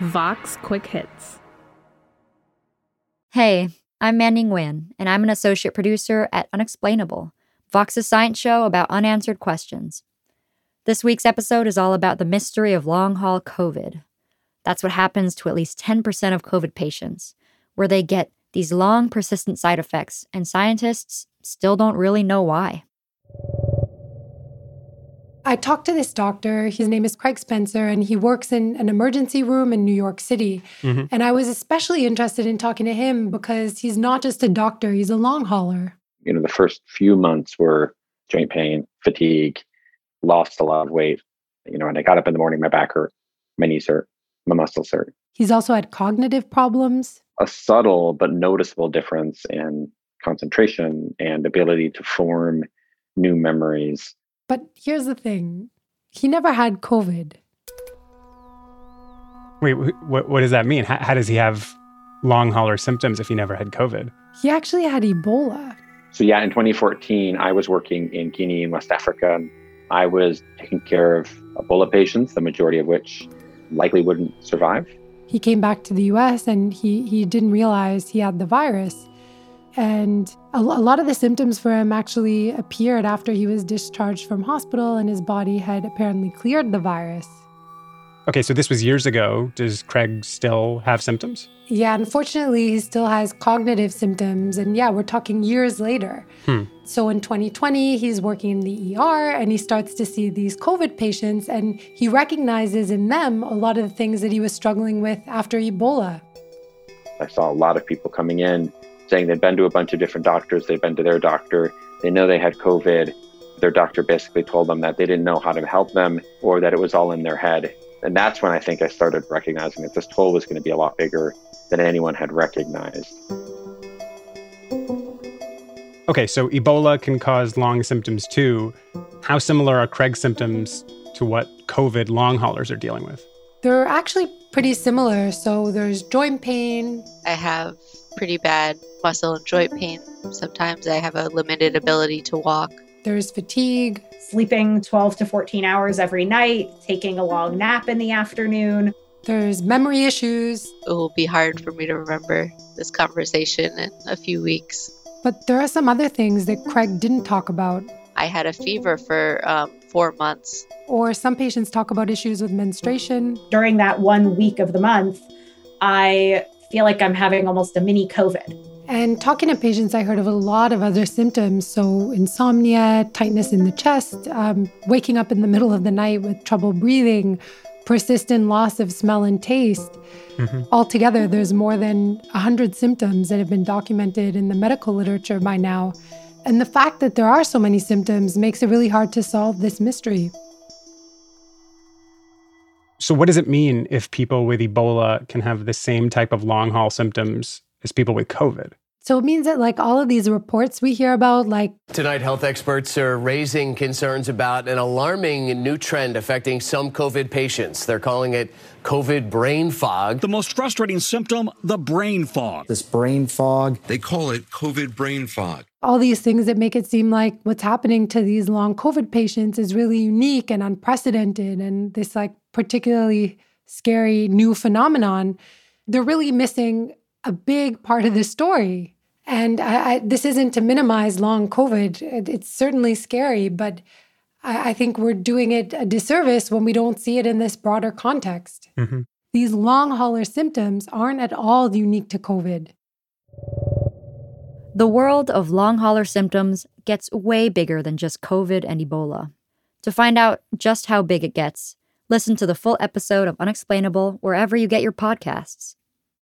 Vox Quick Hits. Hey, I'm Manding Nguyen, and I'm an associate producer at Unexplainable, Vox's science show about unanswered questions. This week's episode is all about the mystery of long haul COVID. That's what happens to at least 10% of COVID patients, where they get these long, persistent side effects, and scientists still don't really know why. I talked to this doctor. His name is Craig Spencer, and he works in an emergency room in New York City. Mm-hmm. And I was especially interested in talking to him because he's not just a doctor, he's a long hauler. You know, the first few months were joint pain, fatigue, lost a lot of weight. You know, and I got up in the morning, my back hurt, my knees hurt, my muscles hurt. He's also had cognitive problems. A subtle but noticeable difference in concentration and ability to form new memories but here's the thing he never had COVID. Wait, what, what does that mean? How, how does he have long hauler symptoms if he never had COVID? He actually had Ebola. So, yeah, in 2014, I was working in Guinea in West Africa. I was taking care of Ebola patients, the majority of which likely wouldn't survive. He came back to the US and he, he didn't realize he had the virus. And a, a, lot of the symptoms for him actually appeared after he was discharged from hospital and his body had apparently cleared the virus. Okay, so this was years ago. Does Craig still have symptoms? Yeah, unfortunately, he still has cognitive symptoms. And yeah, we're talking years later. Hmm. So in 2020, he's working in the ER and he starts to see these COVID patients and he recognizes in them a lot of the things that he was struggling with after Ebola. I saw a lot of people coming in saying they'd been to a bunch of different doctors, they'd been to their doctor, they know they had COVID. Their doctor basically told them that they didn't know how to help them or that it was all in their head. And that's when I think I started recognizing that this toll was going to be a lot bigger than anyone had recognized. Okay, so Ebola can cause long symptoms too. How similar are Craig's symptoms to what COVID long haulers are dealing with? They're actually pretty similar. So there's joint pain. I have pretty bad muscle and joint pain. Sometimes I have a limited ability to walk. There's fatigue. Sleeping 12 to 14 hours every night, taking a long nap in the afternoon. There's memory issues. It will be hard for me to remember this conversation in a few weeks. But there are some other things that Craig didn't talk about. I had a fever for um, four months. Or some patients talk about issues with menstruation. During that one week of the month, I feel like I'm having almost a mini COVID. And talking to patients, I heard of a lot of other symptoms. So, insomnia, tightness in the chest, um, waking up in the middle of the night with trouble breathing, persistent loss of smell and taste. Mm-hmm. Altogether, there's more than 100 symptoms that have been documented in the medical literature by now. And the fact that there are so many symptoms makes it really hard to solve this mystery. So, what does it mean if people with Ebola can have the same type of long haul symptoms as people with COVID? So it means that, like all of these reports we hear about, like. Tonight, health experts are raising concerns about an alarming new trend affecting some COVID patients. They're calling it COVID brain fog. The most frustrating symptom, the brain fog. This brain fog. They call it COVID brain fog. All these things that make it seem like what's happening to these long COVID patients is really unique and unprecedented, and this, like, particularly scary new phenomenon. They're really missing a big part of the story. And I, I, this isn't to minimize long COVID. It, it's certainly scary, but I, I, think we're doing it a disservice when we don't see it in this broader context. Mm-hmm. These long hauler symptoms aren't at all unique to COVID. The world of long hauler symptoms gets way bigger than just COVID and Ebola. To find out just how big it gets, listen to the full episode of Unexplainable wherever you get your podcasts.